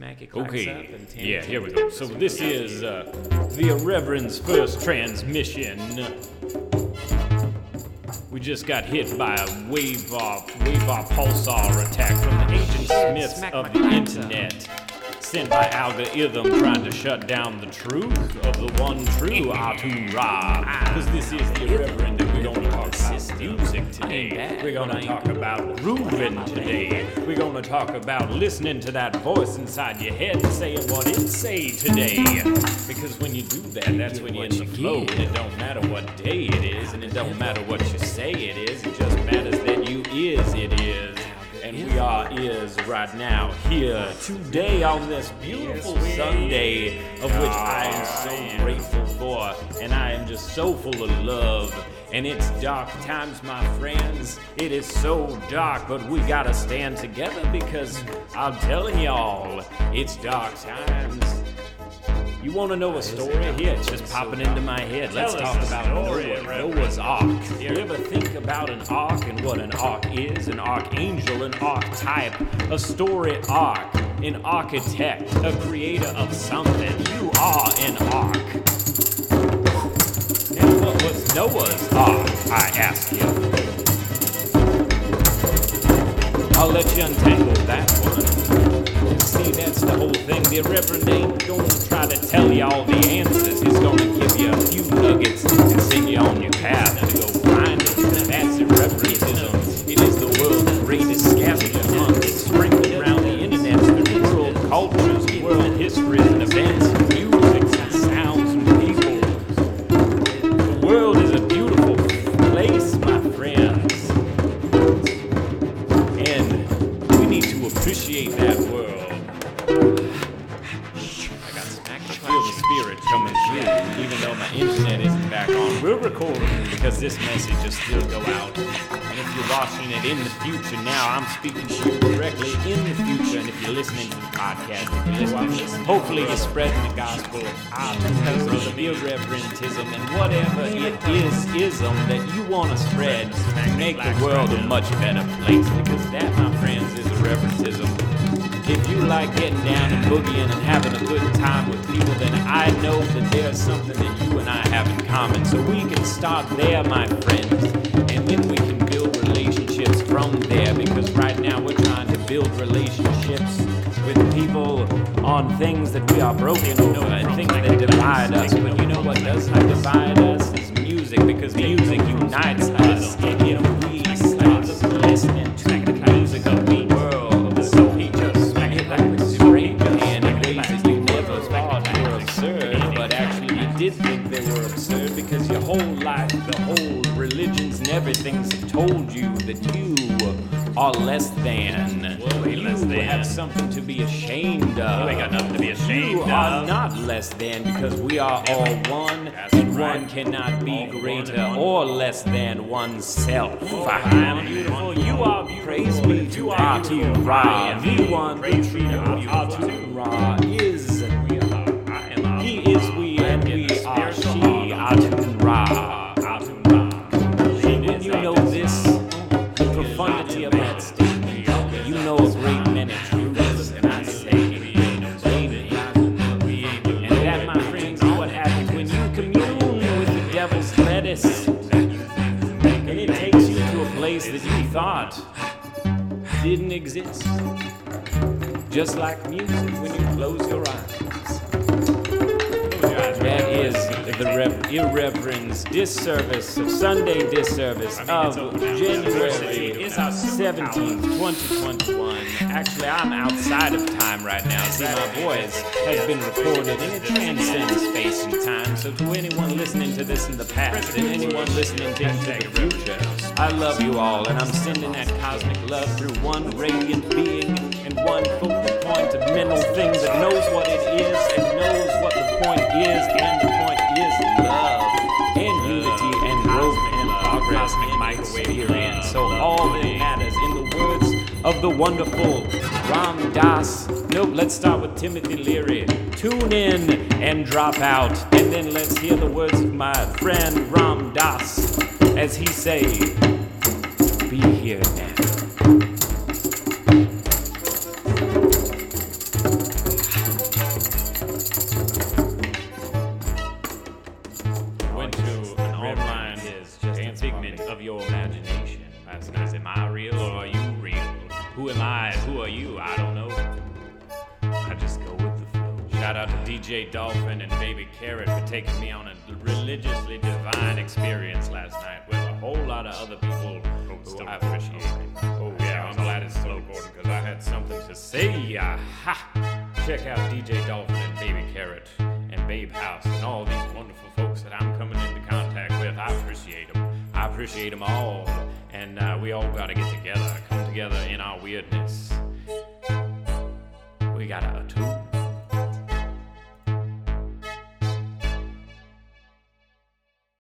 Smack it, Okay, up, and yeah, here we go. So this is uh, the Irreverend's first transmission. We just got hit by a wave off, wave off pulsar attack from the Agent Smiths Smack of the up. internet. Sent by algorithm trying to shut down the truth of the one true Atun Ra. Because this is the today. We're gonna talk about grooving today. We're going to talk about listening to that voice inside your head saying what it say today. Because when you do that, that's when you're in the flow. And it don't matter what day it is, and it don't matter what you say it is. It just matters Are is right now here today on this beautiful Sunday, of which I am so grateful for, and I am just so full of love. And it's dark times, my friends. It is so dark, but we gotta stand together because I'm telling y'all, it's dark times. You want to know a story? Here, it's just popping into my head. Let's talk about Noah. Noah's Ark. You ever think about an ark and what an ark is? An archangel, an archetype, a story arc, an architect, a creator of something. You are an ark. Now, what was Noah's ark? I ask you. I'll let you untangle that one. See, that's the whole thing. The Reverend ain't gonna try to tell you all the answers. He's gonna give you a few nuggets and send you on your path to go internet isn't back on. We're recording because this message will still go out. And if you're watching it in the future now, I'm speaking to you directly in the future. And if you're listening to the podcast, if you're listening, hopefully you're spreading the gospel out because of irreverentism and whatever it is ism that you want to spread to make the world a much better place. Because that, my friends, is irreverentism. If you like getting down and boogieing and having a good time with people, then I know that there's something that you common. So we can start there, my friends, and then we can build relationships from there because right now we're trying to build relationships with people on things that we are broken over and things that divide us. But you know what does not divide us is music because music unites us. Whole the old religions and everything's told you that you are less than. Way you less than. have something to be ashamed of. You ain't got nothing to be ashamed You are of. not less than because we are all one, That's and right. one cannot be All greater or less than oneself. I am beautiful, You are beautiful. Praise be to You are Atu. Ra, the one, the true. Atu Ra devil's lettuce. And it takes you to a place that you thought didn't exist. Just like music when you close your eyes. The rev- irreverence disservice of Sunday disservice of January 17th, 2021. Actually, I'm outside of time right now. See, my voice has been recorded and it transcends space and time. So, to anyone listening to this in the past and anyone listening to into the future, I love you all and I'm sending that cosmic love through one radiant being and one focal point of mental thing that knows what it is and knows what the point is, and the wonderful Ram Dass. Nope, let's start with Timothy Leary. Tune in and drop out, and then let's hear the words of my friend Ram Dass as he say, "Be here now." Of your imagination. I was gonna am I real or are you real? Who am I? Who are you? I don't know. I just go with the flow. Shout out to DJ Dolphin and Baby Carrot for taking me on a religiously divine experience last night with a whole lot of other people who I appreciate. Oh yeah, I'm glad it's slow, Gordon, because I had something to say. Aha! Check out DJ Dolphin and Baby Carrot and Babe House and all these wonderful folks that I'm coming into contact with. I appreciate them. I appreciate them all. And uh, we all got to get together, come together in our weirdness. We got a tune.